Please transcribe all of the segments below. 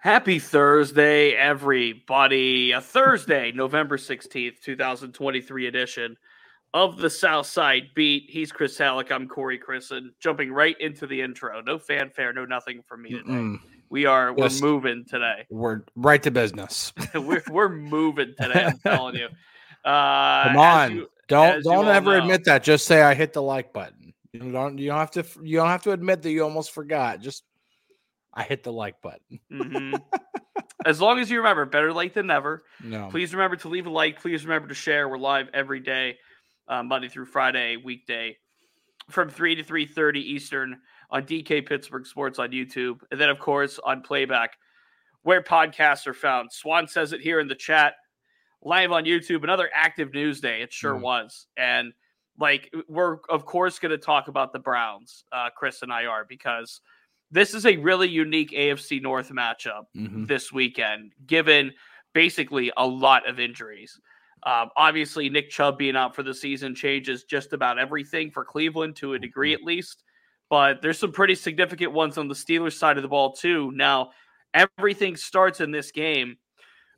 Happy Thursday, everybody. A Thursday, November 16th, 2023 edition of the South Side Beat. He's Chris Halicke. I'm Corey Crisan. Jumping right into the intro. No fanfare, no nothing from me today. Mm-mm. We are we're moving today. We're right to business. we're, we're moving today, I'm telling you. Uh, Come on, you- don't don't ever know. admit that. Just say I hit the like button. You don't you don't have to you don't have to admit that you almost forgot. Just I hit the like button. Mhm. as long as you remember, better late than never. No, Please remember to leave a like. Please remember to share. We're live every day, uh, Monday through Friday, weekday, from three to three thirty Eastern on DK Pittsburgh Sports on YouTube, and then of course on playback where podcasts are found. Swan says it here in the chat, live on YouTube. Another active news day. It sure Mhm. was, and like we're of course going to talk about the Browns. Uh, Chris and I are because this is a really unique AFC North matchup Mhm. this weekend, given basically a lot of injuries. Um, obviously, Nick Chubb being out for the season changes just about everything for Cleveland to a degree, at least. But there's some pretty significant ones on the Steelers side of the ball, too. Now, everything starts in this game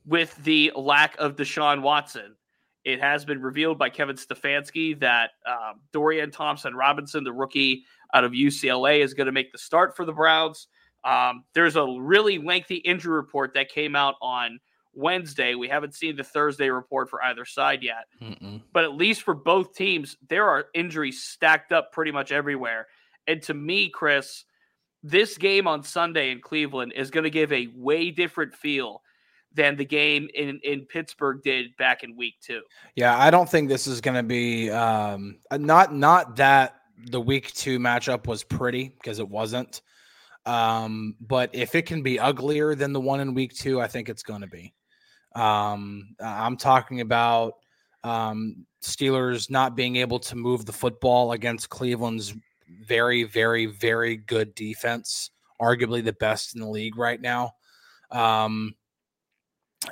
with the lack of Deshaun Watson. It has been revealed by Kevin Stefanski that um, Dorian Thompson Robinson, the rookie out of UCLA, is going to make the start for the Browns. Um, there's a really lengthy injury report that came out on Wednesday. We haven't seen the Thursday report for either side yet, Mm-mm. but at least for both teams, there are injuries stacked up pretty much everywhere. And to me, Chris, this game on Sunday in Cleveland is going to give a way different feel than the game in, in Pittsburgh did back in week two. Yeah, I don't think this is going to be um uh, not not that the week 2 matchup was pretty because it wasn't. Um but if it can be uglier than the one in week 2, I think it's going to be. Um I'm talking about um Steelers not being able to move the football against Cleveland's very very very good defense, arguably the best in the league right now. Um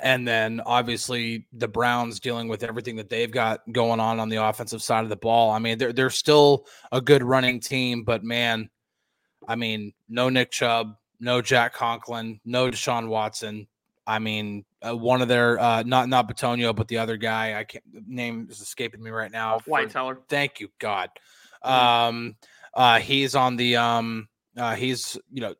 and then obviously the Browns dealing with everything that they've got going on on the offensive side of the ball. I mean, they're they're still a good running team, but man, I mean, no Nick Chubb, no Jack Conklin, no Deshaun Watson. I mean, uh, one of their uh, not not Bitonio, but the other guy, I can't name is escaping me right now. Wyatt Teller. Thank you, God. Mhm. Um, uh, he's on the um, uh, he's you know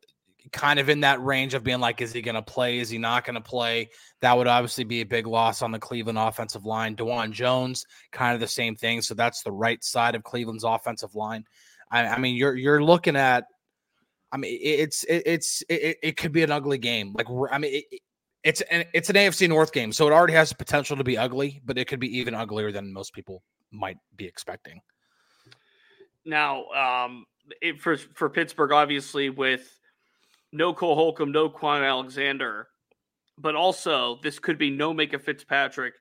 kind of in that range of being like, is he going to play? Is he not going to play? That would obviously be a big loss on the Cleveland offensive line. Dawand Jones, kind of the same thing. So that's the right side of Cleveland's offensive line. I, I mean, you're you're looking at. I mean, it- it's it, it's it, it could be an ugly game. Like I mean, it- it's an it's an AFC North game, so it already has the potential to be ugly, but it could be even uglier than most people might be expecting. Now, um, it, for for Pittsburgh, obviously with no Cole Holcomb, no Kwon Alexander, but also this could be no Minkah Fitzpatrick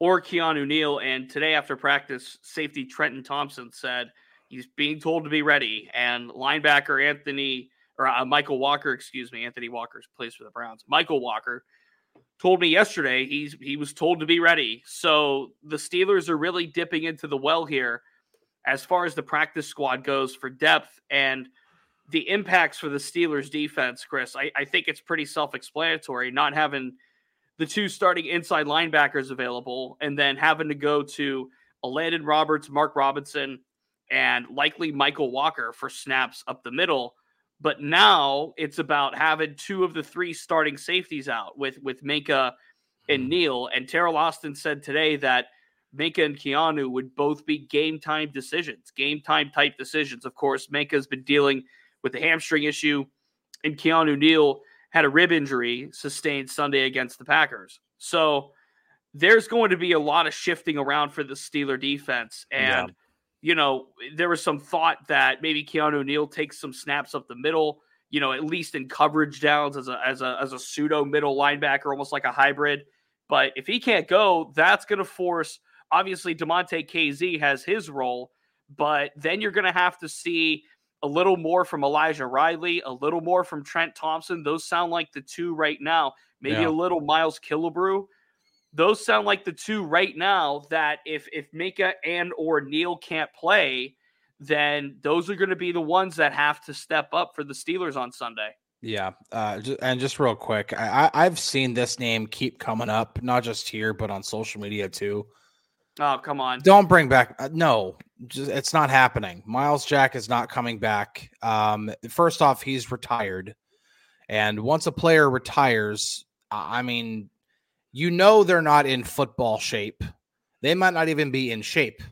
or Keanu Neal. And today after practice, safety Trenton Thompson said he's being told to be ready, and linebacker Anthony or uh, Michael Walker, excuse me, Anthony Walker plays for the Browns. Michael Walker told me yesterday he's he was told to be ready. So the Steelers are really dipping into the well here as far as the practice squad goes for depth and the impacts for the Steelers defense, Chris, I, I think it's pretty self explanatory not having the two starting inside linebackers available and then having to go to Landon Roberts, Mark Robinson, and likely Michael Walker for snaps up the middle. But now it's about having two of the three starting safeties out with with Minkah and hmm. Neal. And Teryl Austin said today that Minkah and Keanu would both be game time decisions, game time type decisions. Of course, Minkah's been dealing with the hamstring issue, and Keanu Neal had a rib injury sustained Sunday against the Packers. So there's going to be a lot of shifting around for the Steeler defense. And, you know, there was some thought that maybe Keanu Neal takes some snaps up the middle, you know, at least in coverage downs as a as a as a pseudo middle linebacker, almost like a hybrid. But if he can't go, that's going to force obviously Damontae Kazee has his role, but then you're going to have to see a little more from Elijah Riley, a little more from Trent Thompson. Those sound like the two right now. Maybe Yeah. a little Miles Killebrew. Those sound like the two right now that if if Minkah and or Neal can't play, then those are going to be the ones that have to step up for the Steelers on Sunday. Yeah, uh, and just real quick, I, I have seen this name keep coming up, not just here but on social media too. Oh come on! Don't bring back. Uh, no, just, it's not happening. Myles Jack is not coming back. Um, first off, he's retired, and once a player retires, I mean, you know they're not in football shape. They might not even be in shape.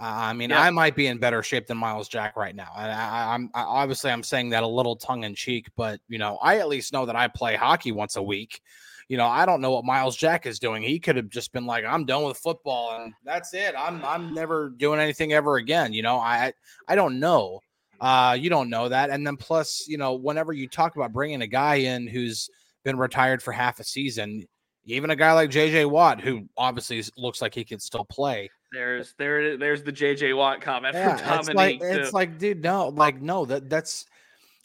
Uh, I mean, yeah. I might be in better shape than Myles Jack right now. And I, am obviously I'm saying that a little tongue in cheek, but you know, I at least know that I play hockey once a week. You know, I don't know what Myles Jack is doing. He could have just been like, "I'm done with football, and that's it. I'm I'm never doing anything ever again." You know, I I don't know. Uh, you don't know that, and then plus, you know, whenever you talk about bringing a guy in who's been retired for half a season, even a guy like JJ Watt, who obviously looks like he could still play. There's there there's the JJ Watt comment yeah, from Dominique. It's like, it's like, dude, no, like no, that that's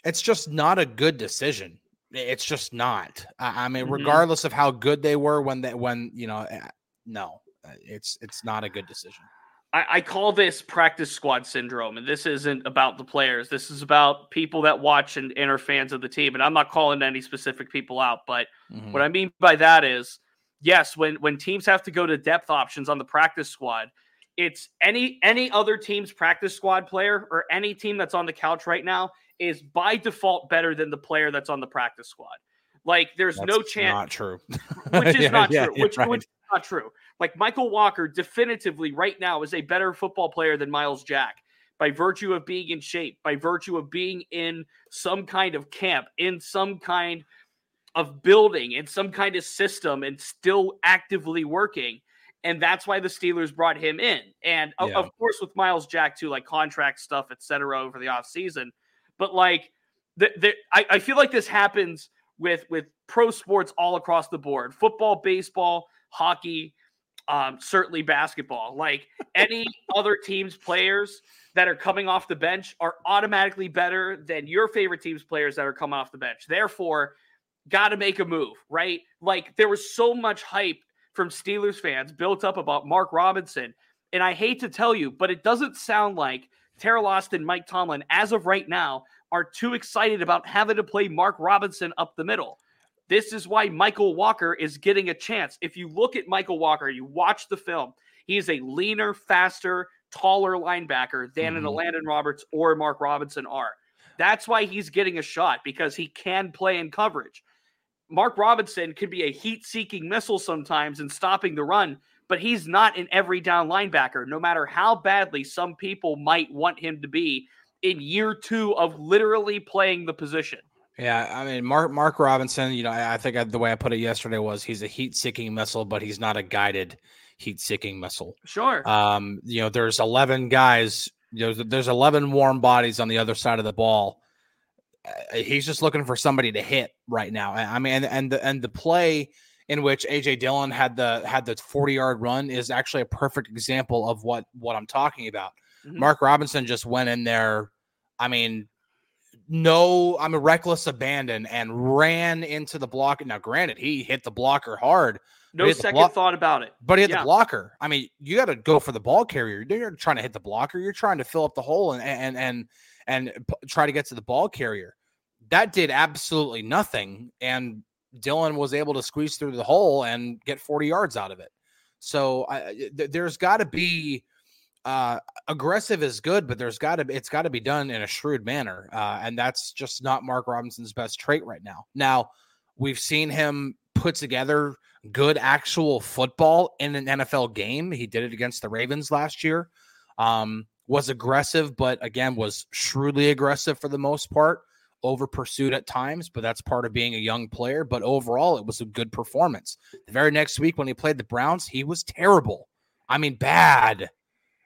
it's just not a good decision. It's just not. I, I mean, mm-hmm. regardless of how good they were when they when you know, eh, no, uh, it's it's not a good decision. I, I call this practice squad syndrome, and this isn't about the players. This is about people that watch and, and are fans of the team. And I'm not calling any specific people out, but mm-hmm. what I mean by that is, yes, when when teams have to go to depth options on the practice squad, it's any any other team's practice squad player or any team that's on the couch right now is by default better than the player that's on the practice squad. Like there's that's no chance. Not true. which is yeah, not yeah, true. Which, right. which is not true. Like Michael Walker definitively right now is a better football player than Myles Jack by virtue of being in shape, by virtue of being in some kind of camp, in some kind of building, in some kind of system, and still actively working. And that's why the Steelers brought him in. And yeah. of, of, course, with Myles Jack, too, like contract stuff, et cetera, over the offseason. But like, the, the, I, I feel like this happens with with pro sports all across the board football, baseball, hockey, um, certainly basketball. Like any other team's players that are coming off the bench are automatically better than your favorite team's players that are coming off the bench. Therefore, got to make a move, right? Like there was so much hype from Steelers fans built up about Mark Robinson. And I hate to tell you, but it doesn't sound like Teryl Austin, Mike Tomlin, as of right now, are too excited about having to play Mark Robinson up the middle. This is why Michael Walker is getting a chance. If you look at Michael Walker, you watch the film, he is a leaner, faster, taller linebacker than mm-hmm. an Elandon Roberts or Mark Robinson are. That's why he's getting a shot because he can play in coverage. Mark Robinson could be a heat seeking missile sometimes and stopping the run, but he's not an every down linebacker, no matter how badly some people might want him to be in year two of literally playing the position. Yeah, I mean Mark Mark Robinson. You know, I, I think I, the way I put it yesterday was he's a heat-seeking missile, but he's not a guided heat-seeking missile. Sure. Um, you know, there's 11 guys. You know, there's 11 warm bodies on the other side of the ball. Uh, he's just looking for somebody to hit right now. I mean, and and the and the play in which AJ Dillon had the had the 40 yard run is actually a perfect example of what what I'm talking about. Mm-hmm. Mark Robinson just went in there. I mean, no, I'm a reckless abandon and ran into the block. Now, granted, he hit the blocker hard. No second blo- thought about it. But he hit yeah. the blocker. I mean, you got to go for the ball carrier. You're trying to hit the blocker. You're trying to fill up the hole and and and and p- try to get to the ball carrier. That did absolutely nothing, and Dillon was able to squeeze through the hole and get 40 yards out of it. So I, th- there's got to be uh, aggressive is good, but there's got to it's got to be done in a shrewd manner, uh, and that's just not Mark Robinson's best trait right now. Now we've seen him put together good actual football in an NFL game. He did it against the Ravens last year. Um, was aggressive, but again was shrewdly aggressive for the most part. Over pursued at times, but that's part of being a young player. But overall, it was a good performance. The very next week when he played the Browns, he was terrible. I mean, bad.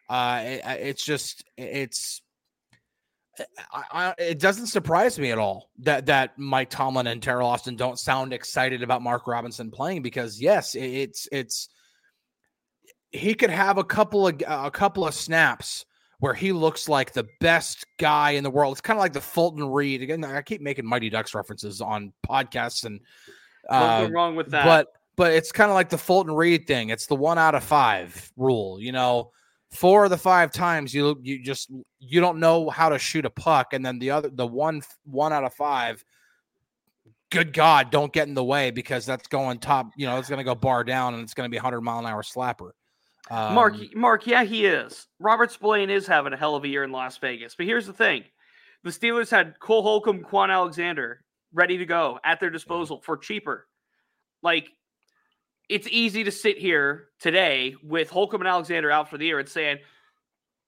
Uh, it, it's just it's I, I, it doesn't surprise me at all that that Mike Tomlin and Teryl Austin don't sound excited about Mark Robinson playing because yes, it, it's it's he could have a couple of a couple of snaps where he looks like the best guy in the world. It's kind of like the Fulton Reed. Again, I keep making Mighty Ducks references on podcasts and uh, nothing wrong with that. But but it's kind of like the Fulton Reed thing. It's the one out of five rule. You know, four of the five times you you just you don't know how to shoot a puck and then the other the one one out of five good God, don't get in the way because that's going top. You know, it's going to go bar down and it's going to be a hundred mile an hour slapper. Um, Mark, Mark, yeah, he is. Robert Spillane is having a hell of a year in Las Vegas. But here's the thing: the Steelers had Cole Holcomb, Kwon Alexander ready to go at their disposal for cheaper. Like, it's easy to sit here today with Holcomb and Alexander out for the year and saying,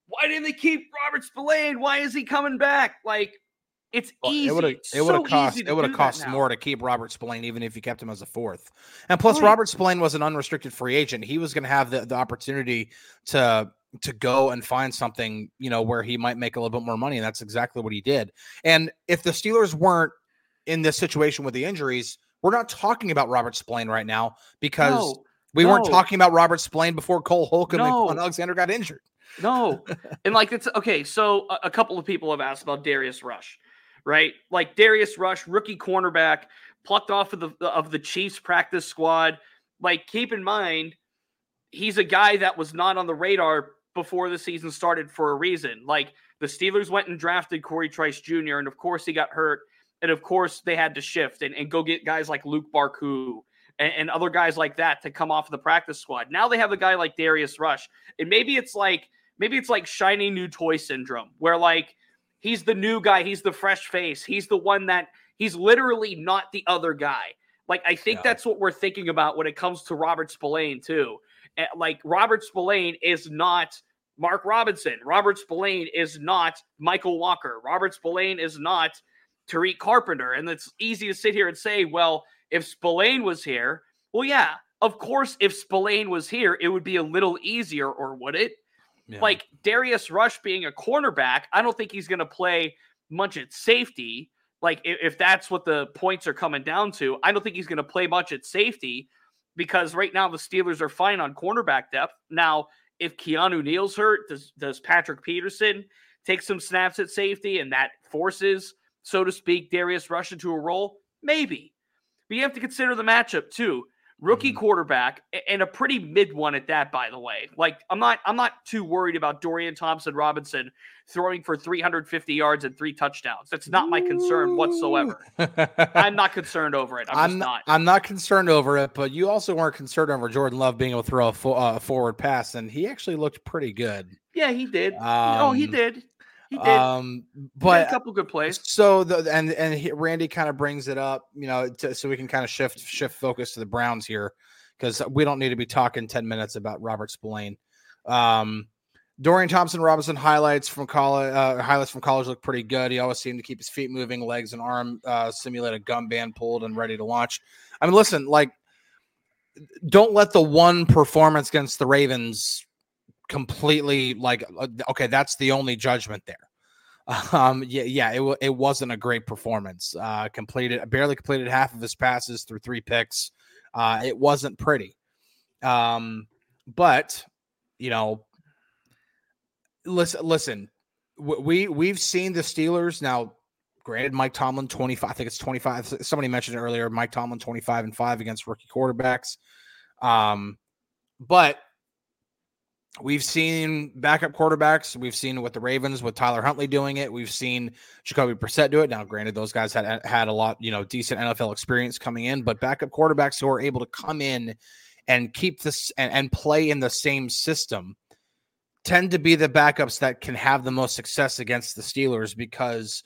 "Why didn't they keep Robert Spillane? Why is he coming back?" Like, it's well, easy. It would have it would cost it would have cost more to keep Robert Spillane even if you kept him as a fourth. And plus, right. Robert Spillane was an unrestricted free agent. He was going to have the, the opportunity to to go and find something, you know, where he might make a little bit more money. And that's exactly what he did. And if the Steelers weren't in this situation with the injuries, we're not talking about Robert Spillane right now because no, we no. weren't talking about Robert Spillane before Cole Holcomb no. and Alexander got injured. No. and like it's okay. So a, a couple of people have asked about Darius Rush right? Like Darius Rush, rookie cornerback, plucked off of the of the Chiefs practice squad. Like, keep in mind, he's a guy that was not on the radar before the season started for a reason. Like the Steelers went and drafted Corey Trice Jr., and of course he got hurt. And of course they had to shift and, and go get guys like Luq Barcoo and, and other guys like that to come off of the practice squad. Now they have a guy like Darius Rush. And maybe it's like maybe it's like shiny new toy syndrome, where like He's the new guy. He's the fresh face. He's the one that he's literally not the other guy. Like I think yeah. that's what we're thinking about when it comes to Robert Spillane too. Eh, like Robert Spillane is not Mark Robinson. Robert Spillane is not Michael Walker. Robert Spillane is not Tariq Carpenter. And it's easy to sit here and say, well, if Spillane was here, well, yeah, of course, if Spillane was here, it would be a little easier, or would it? Yeah. Like Darius Rush being a cornerback, I don't think he's going to play much at safety. Like if, if that's what the points are coming down to, I don't think he's going to play much at safety because right now the Steelers are fine on cornerback depth. Now, if Keanu Neal's hurt, does does Patrick Peterson take some snaps at safety and that forces, so to speak, Darius Rush into a role? Maybe. But you have to consider the matchup too rookie mm-hmm. quarterback and a pretty mid one at that by the way. Like i'm not i'm not too worried about dorian thompson robinson throwing for 350 yards and three touchdowns. That's not my concern whatsoever. I'm not concerned over it. I'm, I'm not. I'm not concerned over it but you also weren't concerned over jordan love being able to throw a, fo- uh, forward pass and he actually looked pretty good. Yeah he did. Um, oh he did he did. Um, but a couple good plays. So the and and he, Randy kind of brings it up, you know, to, so we can kind of shift shift focus to the Browns here because we don't need to be talking ten minutes about Robert Spillane. Um, Dorian Thompson Robinson highlights from college uh, highlights from college look pretty good. He always seemed to keep his feet moving, legs and arm uh, simulate a gun band pulled and ready to launch. I mean, listen, like, don't let the one performance against the Ravens completely like uh, okay that's the only judgment there. Um yeah yeah it, it wasn't a great performance. Uh completed barely completed half of his passes through three picks. Uh it wasn't pretty. Um but you know listen listen we we've seen the steelers now granted mike tomlin 25 i think it's 25 somebody mentioned earlier mike tomlin 25 and 5 against rookie quarterbacks. Um but We've seen backup quarterbacks. We've seen with the Ravens with Tyler Huntley doing it. We've seen Jacoby Brissett do it. Now, granted, those guys had had a lot, you know, decent NFL experience coming in, but backup quarterbacks who are able to come in and keep this and, and play in the same system tend to be the backups that can have the most success against the Steelers because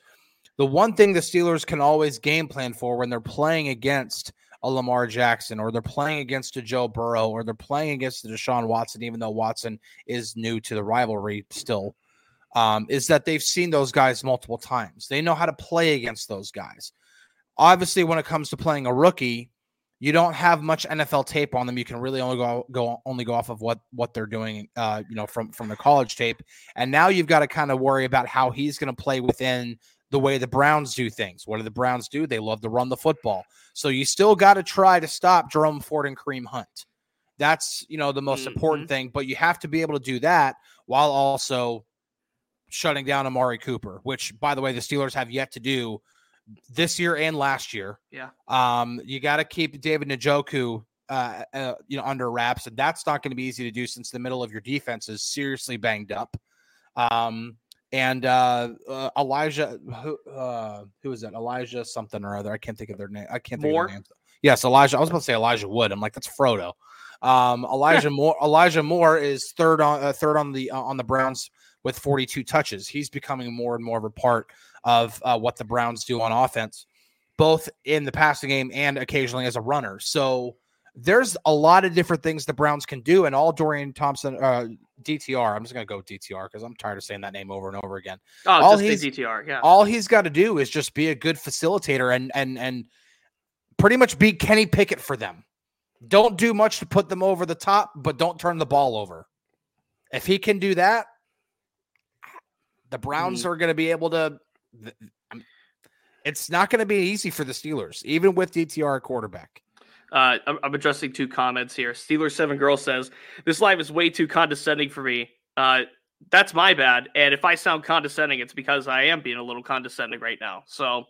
the one thing the Steelers can always game plan for when they're playing against a Lamar Jackson or they're playing against a Joe Burrow or they're playing against a Deshaun Watson, even though Watson is new to the rivalry still, um, is that they've seen those guys multiple times. They know how to play against those guys. Obviously, when it comes to playing a rookie, you don't have much NFL tape on them. You can really only go go only go off of what what they're doing, uh, you know, from from the college tape. And now you've got to kind of worry about how he's going to play within the way the Browns do things. What do the Browns do? They love to run the football. So you still got to try to stop Jerome Ford and Kareem Hunt. That's, you know, the most mm-hmm. important thing, but you have to be able to do that while also shutting down Amari Cooper, which by the way the Steelers have yet to do this year and last year. Yeah. Um you got to keep David Njoku uh, uh, you know under wraps and that's not going to be easy to do since the middle of your defense is seriously banged up. Um and uh, uh Elijah, who, uh, who is that? Elijah something or other. I can't think of their name. I can't think Moore? of their names. Yes, Elijah. I was about to say Elijah Wood. I'm like that's Frodo. Um, Elijah Moore. Elijah Moore is third on uh, third on the uh, on the Browns with 42 touches. He's becoming more and more of a part of uh, what the Browns do on offense, both in the passing game and occasionally as a runner. So there's a lot of different things the Browns can do, and all Dorian Thompson, uh, DTR. I'm just gonna go DTR because I'm tired of saying that name over and over again. Oh, All just he's- DTR. Yeah. All he's got to do is just be a good facilitator and and and pretty much be Kenny Pickett for them. Don't do much to put them over the top, but don't turn the ball over. If he can do that, the Browns are going to be able to. It's not going to be easy for the Steelers, even with DTR quarterback. Uh, I'm, I'm addressing two comments here. Steelers Seven Girl says this live is way too condescending for me. Uh, that's my bad. And if I sound condescending, it's because I am being a little condescending right now. So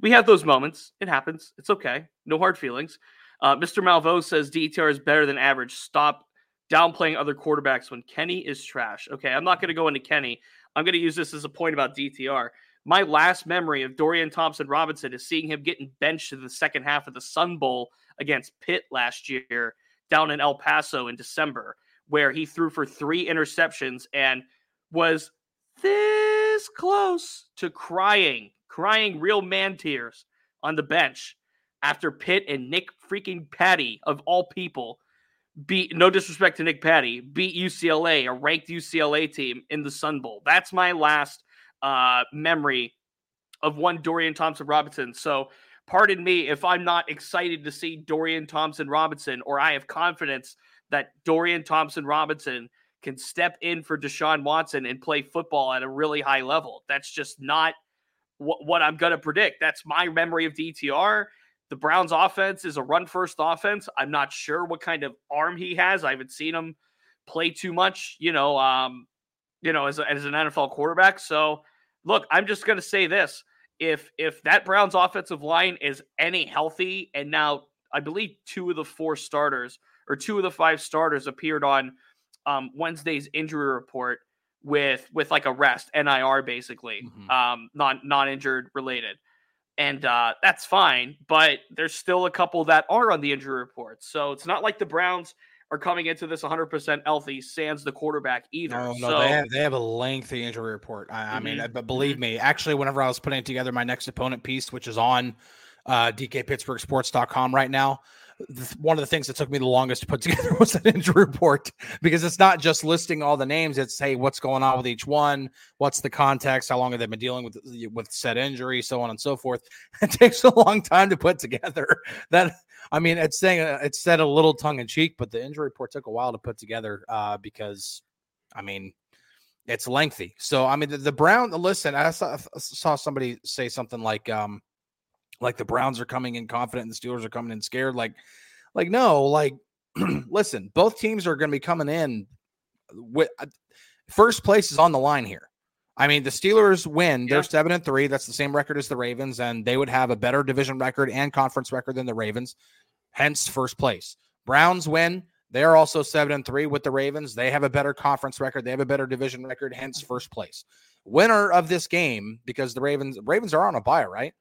we have those moments. It happens. It's okay. No hard feelings. Uh, Mr. Malvo says DTR is better than average. Stop downplaying other quarterbacks when Kenny is trash. Okay, I'm not going to go into Kenny. I'm going to use this as a point about DTR. My last memory of Dorian Thompson Robinson is seeing him getting benched in the second half of the Sun Bowl against Pitt last year down in El Paso in December, where he threw for three interceptions and was this close to crying, crying real man tears on the bench after Pitt and Nick freaking Patty, of all people, beat, no disrespect to Nick Patti, beat UCLA, a ranked UCLA team in the Sun Bowl. That's my last uh, memory of one Dorian Thompson Robinson. So, pardon me if I'm not excited to see Dorian Thompson Robinson, or I have confidence that Dorian Thompson Robinson can step in for Deshaun Watson and play football at a really high level. That's just not what, what I'm going to predict. That's my memory of DTR. The Browns offense is a run first offense. I'm not sure what kind of arm he has. I haven't seen him play too much, you know, um, you know, as, a, as an NFL quarterback. So, look, I'm just going to say this: if if that Browns offensive line is any healthy, and now I believe two of the four starters or two of the five starters appeared on um, Wednesday's injury report with with like a rest NIR basically, Mhm. um, non non injured related, and uh, that's fine. But there's still a couple that are on the injury report, so it's not like the Browns are coming into this 100% healthy. Sans the quarterback either. No, no, so, they have they have a lengthy injury report. I, I mean, Mhm. uh, but believe me, actually, whenever I was putting together my next opponent piece, which is on uh, DKPittsburghSports.com right now, one of the things that took me the longest to put together was an injury report because it's not just listing all the names; it's hey, what's going on with each one, what's the context, how long have they been dealing with with said injury, so on and so forth. It takes a long time to put together. That I mean, it's saying uh, it's said a little tongue in cheek, but the injury report took a while to put together uh, because, I mean, it's lengthy. So I mean, the, the Brown. Listen, I saw, saw somebody say something like, um, like the Browns are coming in confident and the Steelers are coming in scared. Like, like no, like, listen, both teams are going to be coming in with uh, first place is on the line here. I mean, the Steelers win. They're seven and three. That's the same record as the Ravens, and they would have a better division record and conference record than the Ravens. Hence, first place. Browns win. They're also seven and three with the Ravens. They have a better conference record. They have a better division record. Hence, first place. Winner of this game because the Ravens Ravens are on a bye, right?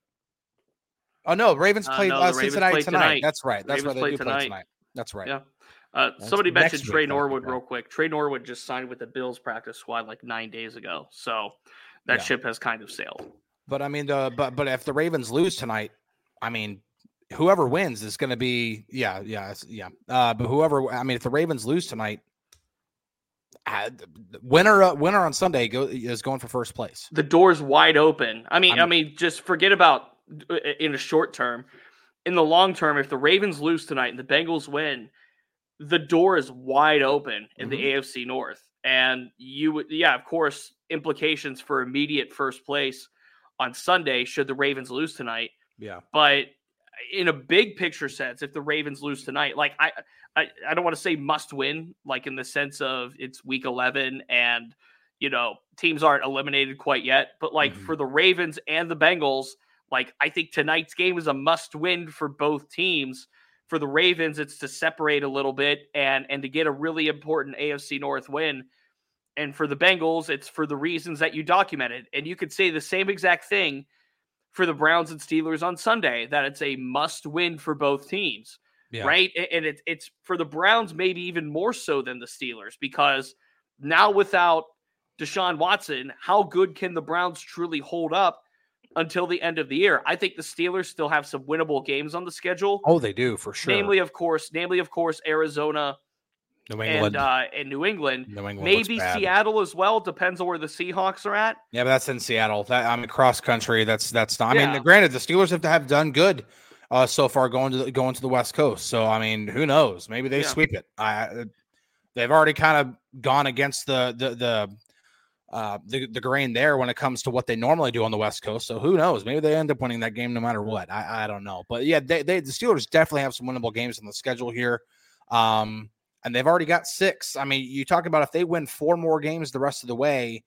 Oh no, Ravens Uh, play no, uh, Ravens Cincinnati play tonight. tonight. That's right. That's Ravens why they do play tonight. tonight. That's right. Yeah. Uh, somebody mentioned Tre Norwood real quick. Tre Norwood just signed with the Bills practice squad like nine days ago, so that Yeah. ship has kind of sailed. But I mean, the but but if the Ravens lose tonight, I mean, whoever wins is going to be yeah yeah yeah. Uh, but whoever I mean, if the Ravens lose tonight, uh, winner uh, winner on Sunday go, is going for first place. The door's wide open. I mean, i I'm- mean, just forget about uh, in the short term. In the long term, if the Ravens lose tonight and the Bengals win, the door is wide open in the Mm-hmm. AFC North, and you would, yeah, of course, implications for immediate first place on Sunday should the Ravens lose tonight. Yeah, but in a big picture sense, if the Ravens lose tonight, like I, I, I don't want to say must win, like in the sense of it's week 11 and, you know, teams aren't eliminated quite yet, but like Mhm. for the Ravens and the Bengals, like I think tonight's game is a must win for both teams. For the Ravens, it's to separate a little bit and and to get a really important AFC North win. And for the Bengals, it's for the reasons that you documented. And you could say the same exact thing for the Browns and Steelers on Sunday, that it's a must win for both teams. Yeah. Right. And it, it's for the Browns, maybe even more so than the Steelers, because now without Deshaun Watson, how good can the Browns truly hold up until the end of the year? I think the Steelers still have some winnable games on the schedule. Oh, they do for sure. Namely, of course, namely, of course, Arizona, New England, and, uh, and New England. New England maybe Seattle as well. Depends on where the Seahawks are at. Yeah, but that's in Seattle. That I mean, cross country. That's that's not. I yeah. mean, granted, the Steelers have to have done good uh, so far going to the, going to the West Coast. So I mean, who knows? Maybe they yeah. sweep it. I they've already kind of gone against the the the uh, the, the grain there when it comes to what they normally do on the West Coast. So who knows? Maybe they end up winning that game no matter what. I, I don't know. But yeah, they, they the Steelers definitely have some winnable games on the schedule here. Um, and they've already got six. I mean, you talk about if they win four more games the rest of the way,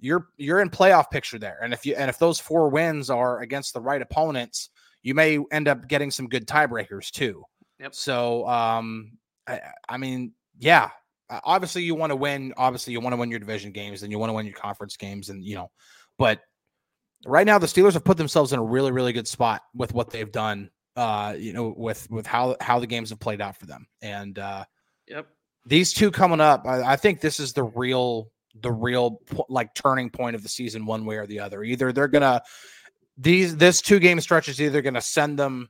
you're you're in playoff picture there. And if you and if those four wins are against the right opponents, you may end up getting some good tiebreakers too. Yep. So um I, I mean, yeah. Obviously you want to win, obviously you want to win your division games and you want to win your conference games and you know, but right now the Steelers have put themselves in a really really good spot with what they've done uh you know with with how how the games have played out for them. And uh Yep. These two coming up, I, I think this is the real the real like turning point of the season one way or the other. Either they're gonna these this two game stretch is either gonna send them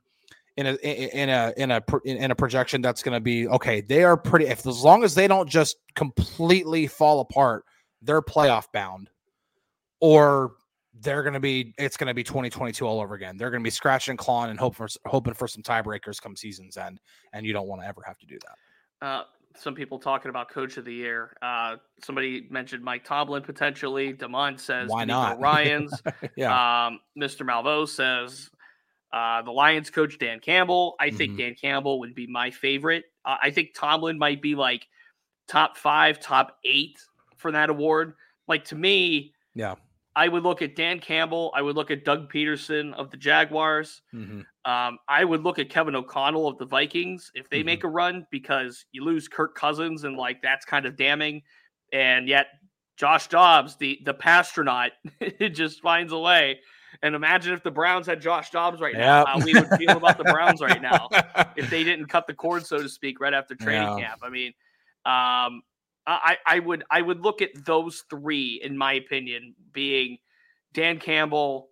in a in a in a in a projection that's going to be okay. They are pretty if as long as they don't just completely fall apart, they're playoff bound, or they're going to be it's going to be 2022 all over again. They're going to be scratching, clawing, and hoping for hoping for some tiebreakers come season's end, and you don't want to ever have to do that. Uh, some people talking about coach of the year. Uh, somebody mentioned Mike Tomlin potentially. Demond says why not Ryans. yeah. Um, Mr. Malvo says uh, the Lions coach Dan Campbell. I mm-hmm. think Dan Campbell would be my favorite. Uh, I think Tomlin might be like top five, top eight for that award. Like to me, yeah. I would look at Dan Campbell. I would look at Doug Pederson of the Jaguars. Mm-hmm. Um, I would look at Kevin O'Connell of the Vikings if they mm-hmm. make a run because you lose Kirk Cousins and like that's kind of damning. And yet Josh Dobbs, the the passtronaut, it just finds a way. And imagine if the Browns had Josh Dobbs right now, how we would feel about the Browns right now if they didn't cut the cord, so to speak, right after training yeah. camp. I mean, um, I, I would I would look at those three, in my opinion, being Dan Campbell,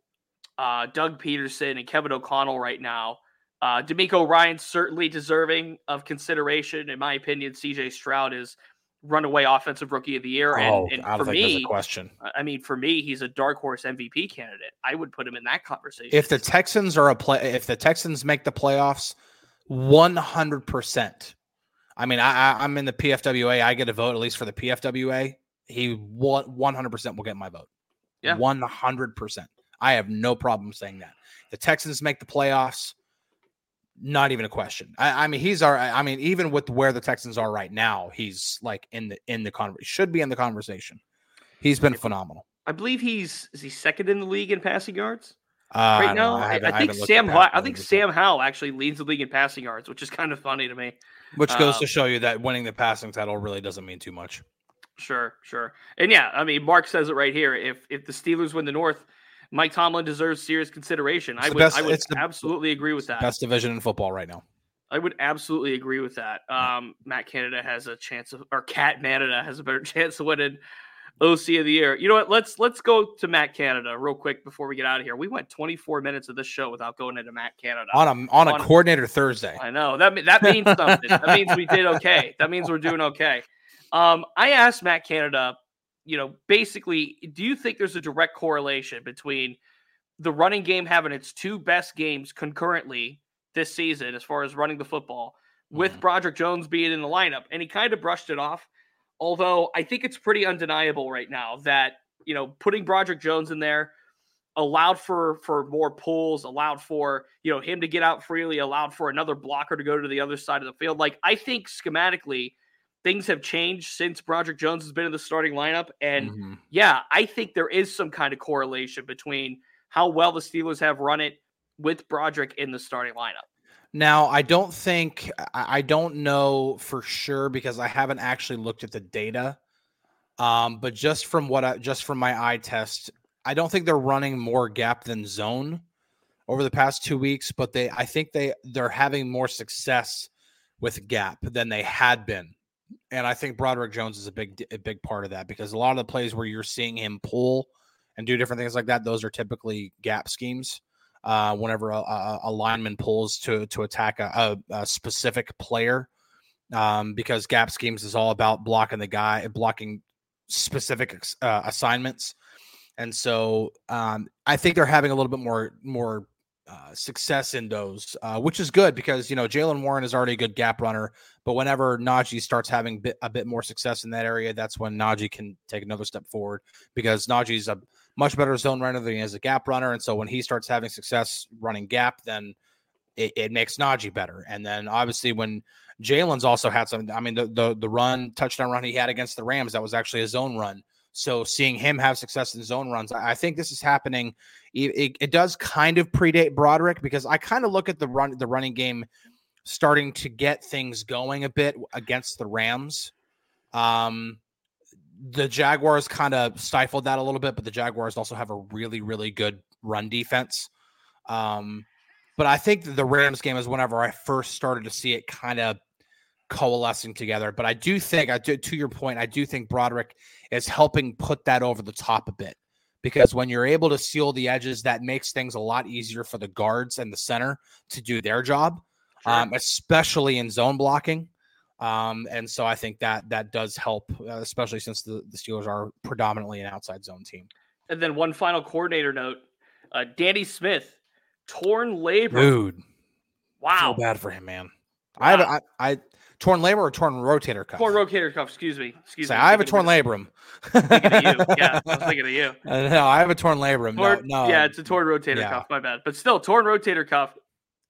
uh, Doug Pederson, and Kevin O'Connell right now. Uh, DeMeco Ryan certainly deserving of consideration, in my opinion. CJ Stroud is runaway offensive rookie of the year, and, oh, and for me, question. I mean, for me, he's a dark horse MVP candidate. I would put him in that conversation. If the Texans are a play, if the Texans make the playoffs, one hundred percent I mean, I, I am in the PFWA. I get a vote at least for the PFWA. He one hundred percent will get my vote. Yeah, one hundred percent. I have no problem saying that. The Texans make the playoffs. Not even a question. I, I mean, he's our. I mean, even with where the Texans are right now, he's like in the in the conversation. Should be in the conversation. He's been phenomenal. I believe he's is he second in the league in passing yards. Uh, right now, I, I, I think Sam. I think Sam Howell actually leads the league in passing yards, which is kind of funny to me. Which goes um, to show you that winning the passing title really doesn't mean too much. Sure, sure. And yeah, I mean, Mark says it right here. If if the Steelers win the North, Mike Tomlin deserves serious consideration. It's I would, best, I would absolutely agree with that. Best division in football right now. I would absolutely agree with that. Um, Matt Canada has a chance of, or Cat Canada has a better chance of winning OC of the year. You know what? Let's let's go to Matt Canada real quick before we get out of here. We went 24 minutes of this show without going into Matt Canada on a on a on, coordinator Thursday. I know that that means something. that means we did okay. That means we're doing okay. Um, I asked Matt Canada, you know, basically, do you think there's a direct correlation between the running game having its two best games concurrently this season, as far as running the football, with mm. Broderick Jones being in the lineup? And he kind of brushed it off Although I think it's pretty undeniable right now that you know putting Broderick Jones in there allowed for for more pulls, allowed for you know him to get out freely, allowed for another blocker to go to the other side of the field. Like I think schematically things have changed since Broderick Jones has been in the starting lineup. And mm-hmm. yeah, I think there is some kind of correlation between how well the Steelers have run it with Broderick in the starting lineup. Now, I don't think I don't know for sure because I haven't actually looked at the data Um, but just from what I just from my eye test, I don't think they're running more gap than zone over the past two weeks, but they I think they they're having more success with gap than they had been. And I think Broderick Jones is a big a big part of that because a lot of the plays where you're seeing him pull and do different things like that, those are typically gap schemes. Uh, whenever a, a, a lineman pulls to to attack a, a, specific player, um, because gap schemes is all about blocking the guy, blocking specific uh, assignments, and so um, I think they're having a little bit more more uh, success in those, uh, which is good because you know Jaylen Warren is already a good gap runner, but whenever Najee starts having bit, a bit more success in that area, that's when Najee can take another step forward because Najee's a much better zone runner than he is a gap runner, and so when he starts having success running gap, then it, it makes Najee better, and then obviously when Jaylen's also had some. I mean, the, the the run touchdown run he had against the Rams that was actually a zone run. So seeing him have success in zone runs, I, think this is happening. It, it, it, does kind of predate Broderick because I kind of look at the run the running game starting to get things going a bit against the Rams. Um, the Jaguars kind of stifled that a little bit, but the Jaguars also have a really really good run defense. Um, but I think the Rams game is whenever I first started to see it kind of coalescing together. But I do think, I do, to your point, I do think Broderick is helping put that over the top a bit because when you're able to seal the edges, that makes things a lot easier for the guards and the center to do their job, sure. um, especially in zone blocking. Um, and so I think that that does help, uh, especially since the, the Steelers are predominantly an outside zone team. And then one final coordinator note: uh, Danny Smith, torn labrum. Dude, wow, feel bad for him, man. Wow. I I, I torn labrum or torn rotator cuff? Torn rotator cuff. Excuse me. Excuse Say, me. I have a torn labrum. yeah, I was thinking of you. Uh, no, I have a torn labrum. Torn, no, no, yeah, it's a torn rotator yeah. cuff. My bad. But still, torn rotator cuff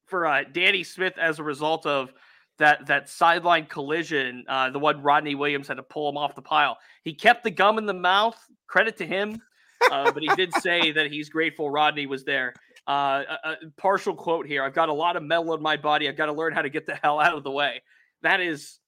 for uh, Danny Smith as a result of that that sideline collision. Uh, the one Rodney Williams had to pull him off the pile. He kept the gum in the mouth. Credit to him. Uh, but he did say that he's grateful Rodney was there. Uh, a, a, partial quote here. I've got a lot of metal in my body. I've got to learn how to get the hell out of the way. That is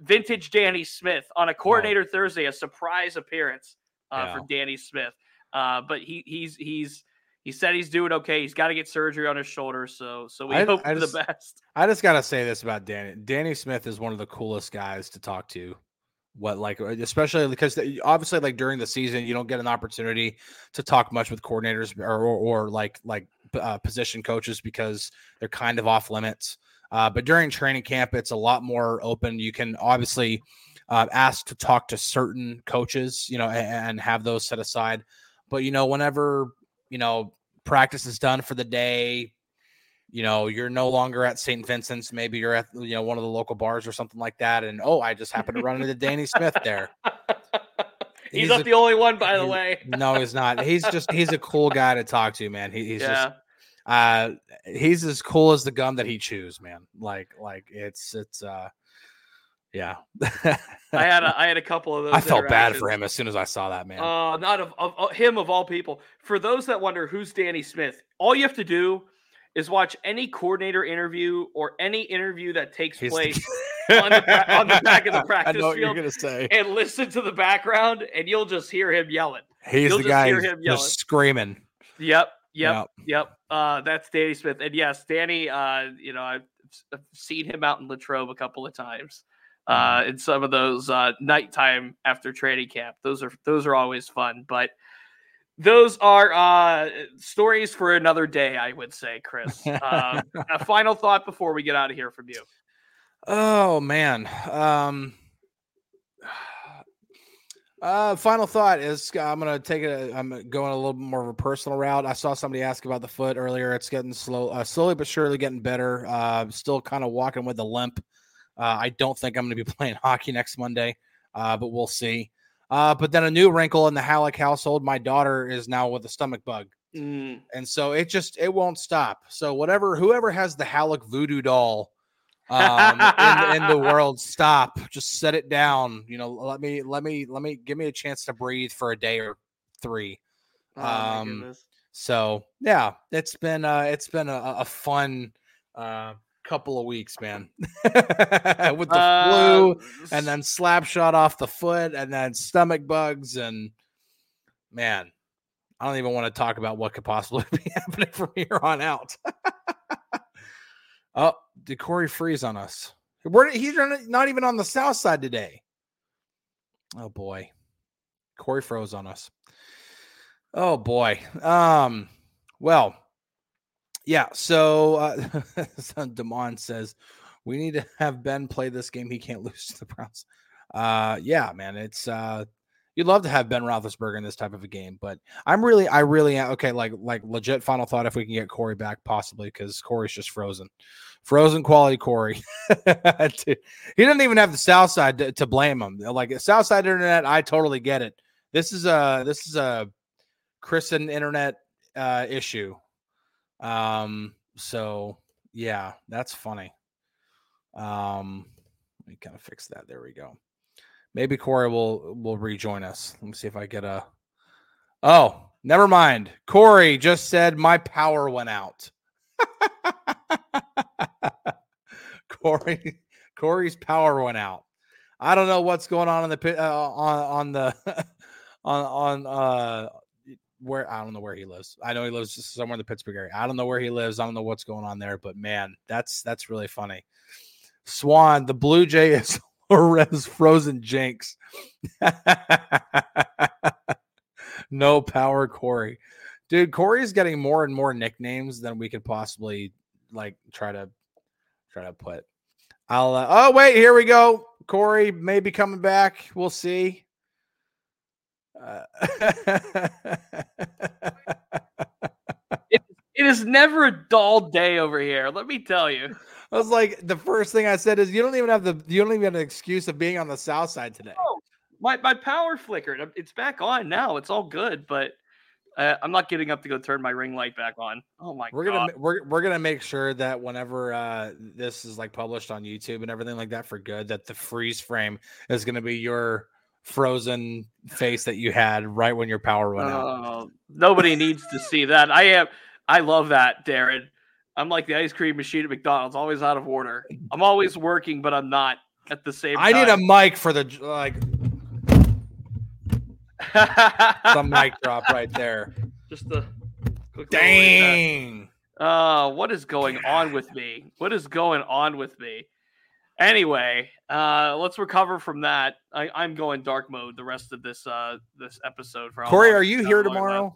vintage Danny Smith on a coordinator Thursday, a surprise appearance uh, yeah. for Danny Smith. Uh, but he he's he's he said he's doing okay. He's got to get surgery on his shoulder, so so we I, hope I just, the best. I just gotta say this about Danny. Danny Smith is one of the coolest guys to talk to. What like especially because obviously like during the season you don't get an opportunity to talk much with coordinators or or, or like like uh, position coaches because they're kind of off limits. Uh, but during training camp, it's a lot more open. You can obviously uh, ask to talk to certain coaches, you know, and, and have those set aside. But you know, whenever you know practice is done for the day, you know, you're no longer at St. Vincent's. Maybe you're at you know one of the local bars or something like that. And oh, I just happened to run into Danny Smith there. He's, he's not a, the only one, by the way. no, he's not. He's just he's a cool guy to talk to, man. He, he's yeah. just uh he's as cool as the gum that he chews man. Like like it's it's uh yeah. I had a i had a couple of those i felt bad for him as soon as i saw that man. Uh not of, of, of him of all people. For those that wonder who's danny smith all you have to do is watch any coordinator interview or any interview that takes he's place the... on, the, on the back of the practice field you're gonna say. and listen to the background and you'll just hear him yelling. He's you'll the guy just screaming. Yep Yep, yep. yep. Uh, that's Danny Smith, and yes, Danny. Uh, you know, I've, I've seen him out in Latrobe a couple of times. Uh, mm-hmm. in some of those uh, nighttime after training camp, those are those are always fun. But those are uh, stories for another day, I would say, Chris. Uh, a final thought before we get out of here from you. Oh man, um, uh, final thought is uh, I'm gonna take it. I'm going a little bit more of a personal route. I saw somebody ask about the foot earlier. It's getting slow, uh, slowly but surely getting better. Uh, still kind of walking with a limp. Uh, I don't think I'm gonna be playing hockey next Monday, uh, but we'll see. Uh, but then a new wrinkle in the Halicke household. My daughter is now with a stomach bug, mm. and so it just it won't stop. So whatever, whoever has the Halicke voodoo doll um, in, in, the world. Stop. Just set it down. You know, let me, let me, let me give me a chance to breathe for a day or three. Oh, um, so yeah, it's been, uh, it's been a, a fun, uh, couple of weeks, man. With the uh, flu and then slap shot off the foot and then stomach bugs and man, I don't even want to talk about what could possibly be happening from here on out. oh, did Corey freeze on us? Where he's not even on the south side today. Oh boy. Corey froze on us. Oh boy. Um, well, yeah. So uh Damon says we need to have Ben play this game. He can't lose to the Browns. Uh yeah, man. It's uh you'd love to have Ben Roethlisberger in this type of a game, but I'm really, I really okay. Like, like legit final thought if we can get Corey back, possibly because Corey's just frozen, frozen quality Corey. he doesn't even have the South Side to, to blame him. Like South Side Internet, I totally get it. This is a this is a Chris and Internet uh, issue. Um, so yeah, that's funny. Um, let me kind of fix that. There we go. Maybe Corey will will rejoin us. Let me see if I get a. Oh, never mind. Corey just said my power went out. Corey, Corey's power went out. I don't know what's going on in the uh, on on the on on uh where I don't know where he lives. I know he lives somewhere in the Pittsburgh area. I don't know where he lives. I don't know what's going on there, but man, that's that's really funny. Swan, the Blue Jay is Res Frozen Jinx. no power Corey. Dude, Corey's getting more and more nicknames than we could possibly like try to try to put. I'll uh, oh wait, here we go. Corey may be coming back. We'll see. Uh, it, it is never a dull day over here. Let me tell you. I was like, the first thing I said is, you don't even have the, you don't even have an excuse of being on the south side today. Oh, my my power flickered. It's back on now. It's all good, but uh, I'm not getting up to go turn my ring light back on. Oh my we're god. gonna we're we're gonna make sure that whenever uh, this is like published on YouTube and everything like that for good, that the freeze frame is gonna be your frozen face that you had right when your power went out. Oh, nobody needs to see that. I am. I love that, Darren. I'm like the ice cream machine at McDonald's, always out of order. I'm always working, but I'm not at the same I time. need a mic for the like the mic drop right there. Just the dang. Uh, what is going on with me? What is going on with me? Anyway, uh, let's recover from that. I, am going dark mode the rest of this uh this episode. For Corey, are you here tomorrow?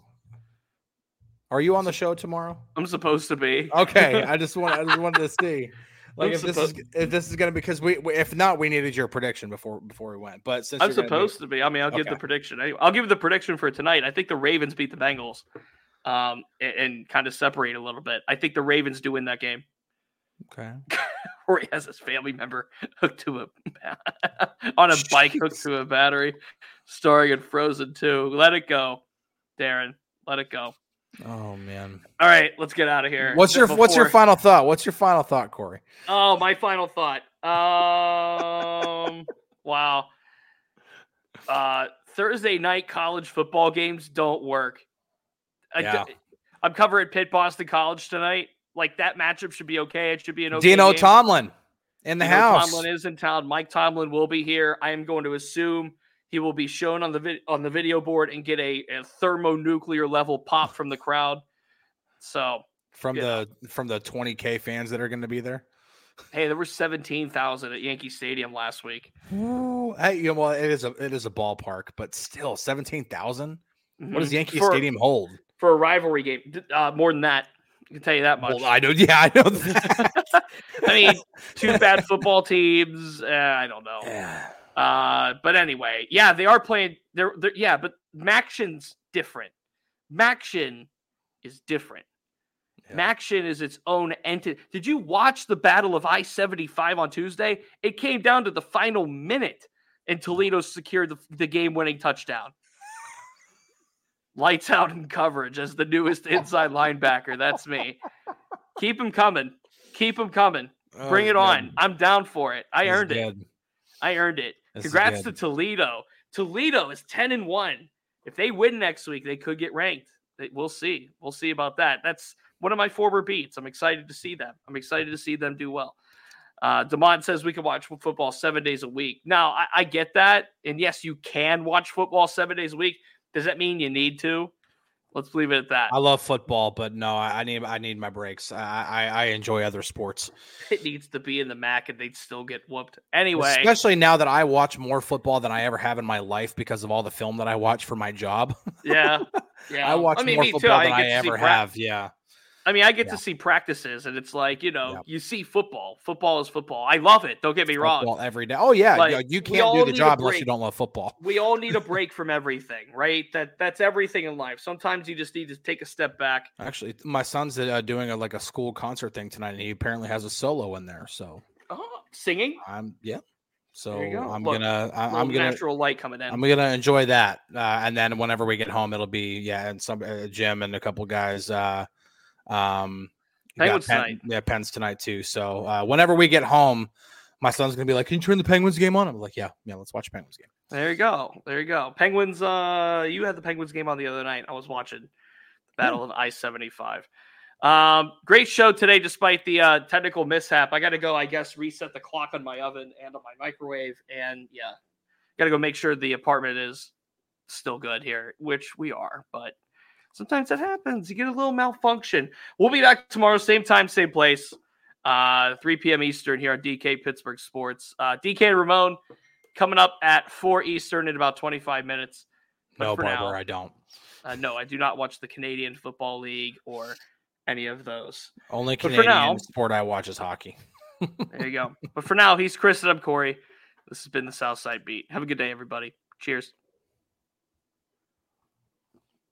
Are you on the show tomorrow? I'm supposed to be. Okay, I just want I just wanted to see. Like I'm if this is if this is gonna be because we, if not we needed your prediction before before we went. But since I'm supposed be, to be, I mean I'll okay. give the prediction. I'll give the prediction for tonight. I think the Ravens beat the Bengals, um, and, and kind of separate a little bit. I think the Ravens do win that game. Okay. Or he has his family member hooked to a on a bike hooked to a battery, starring in Frozen 2. Let it go, Darren. Let it go. Oh man. All right, let's get out of here. What's your Before... What's your final thought? What's your final thought, Corey? Oh, my final thought. Um, wow. Uh, Thursday night college football games don't work. Yeah. I, am covering Pitt Boston College tonight. Like that matchup should be okay. It should be an okay. Dino game. Tomlin in the Dino house. Tomlin is in town. Mike Tomlin will be here. I am going to assume he will be shown on the vid- on the video board and get a, a thermonuclear level pop from the crowd. So from the from the 20k fans that are going to be there. Hey, there were 17,000 at Yankee Stadium last week. Ooh, hey, you know, well, it is a it is a ballpark, but still 17,000. Mm-hmm. What does mm-hmm. Yankee for, Stadium hold for a rivalry game? Uh, more than that. I can tell you that much. Well, I know. Yeah, I know. I mean, two bad football teams. Uh, I don't know. Yeah. Uh, but anyway, yeah, they are playing. They're, they're yeah, but MACtion's different. MACtion is different. Yeah. MACtion is its own entity. Did you watch the Battle of I 75 on Tuesday? It came down to the final minute, and Toledo secured the, the game winning touchdown. Lights out in coverage as the newest inside linebacker. That's me. Keep him coming. Keep him coming. Bring oh, it on. I'm down for it. I He's earned dead. it. I earned it. Congrats to Toledo. Toledo is 10 and 1. If they win next week, they could get ranked. We'll see. We'll see about that. That's one of my former beats. I'm excited to see them. I'm excited to see them do well. Uh, says we can watch football seven days a week. Now, I, I get that. And yes, you can watch football seven days a week. Does that mean you need to? Let's leave it at that. I love football, but no, I, I need I need my breaks. I, I, I enjoy other sports. It needs to be in the MAC, and they'd still get whooped anyway. Especially now that I watch more football than I ever have in my life because of all the film that I watch for my job. Yeah, yeah. I watch I mean, more too. football I than I see ever have. Yeah, I mean, I get Yeah. to see practices, and it's like you know, you see football. Football is football. I love it. Don't get me wrong. football every day. Oh yeah, Like, you can't do the job unless you don't love football. We all need a break from everything, right? That that's everything in life. Sometimes you just need to take a step back. Actually, my son's uh, doing a, like a school concert thing tonight, and he apparently has a solo in there. So Oh, singing. I'm yeah. So. I'm Look, gonna I'm gonna natural light coming in. I'm gonna enjoy that, uh, and then whenever we get home, it'll be yeah, and some uh, Jim and a couple guys. Uh, um, Penguins Penn- tonight. yeah, Pens tonight too. So uh, whenever we get home, my son's gonna be like, "Can you turn the Penguins game on?" I'm like, "Yeah, yeah, let's watch Penguins game." There you go. There you go. Penguins. Uh, you had the Penguins game on the other night. I was watching the Battle of I seventy five. Um, great show today, despite the uh, technical mishap. I got to go. I guess reset the clock on my oven and on my microwave, and yeah, got to go make sure the apartment is still good here, which we are. But sometimes that happens. You get a little malfunction. We'll be back tomorrow, same time, same place. Uh, 3 p.m. Eastern here on DK Pittsburgh Sports. Uh, DK and Ramon coming up at 4 Eastern in about 25 minutes. But no, Barber, now- I don't. Uh, no, I do not watch the Canadian Football League or any of those. Only Canadian now- sport I watch is hockey. There you go. but for now, he's Chris and I'm Corey. This has been the Southside Beat. Have a good day, everybody. Cheers.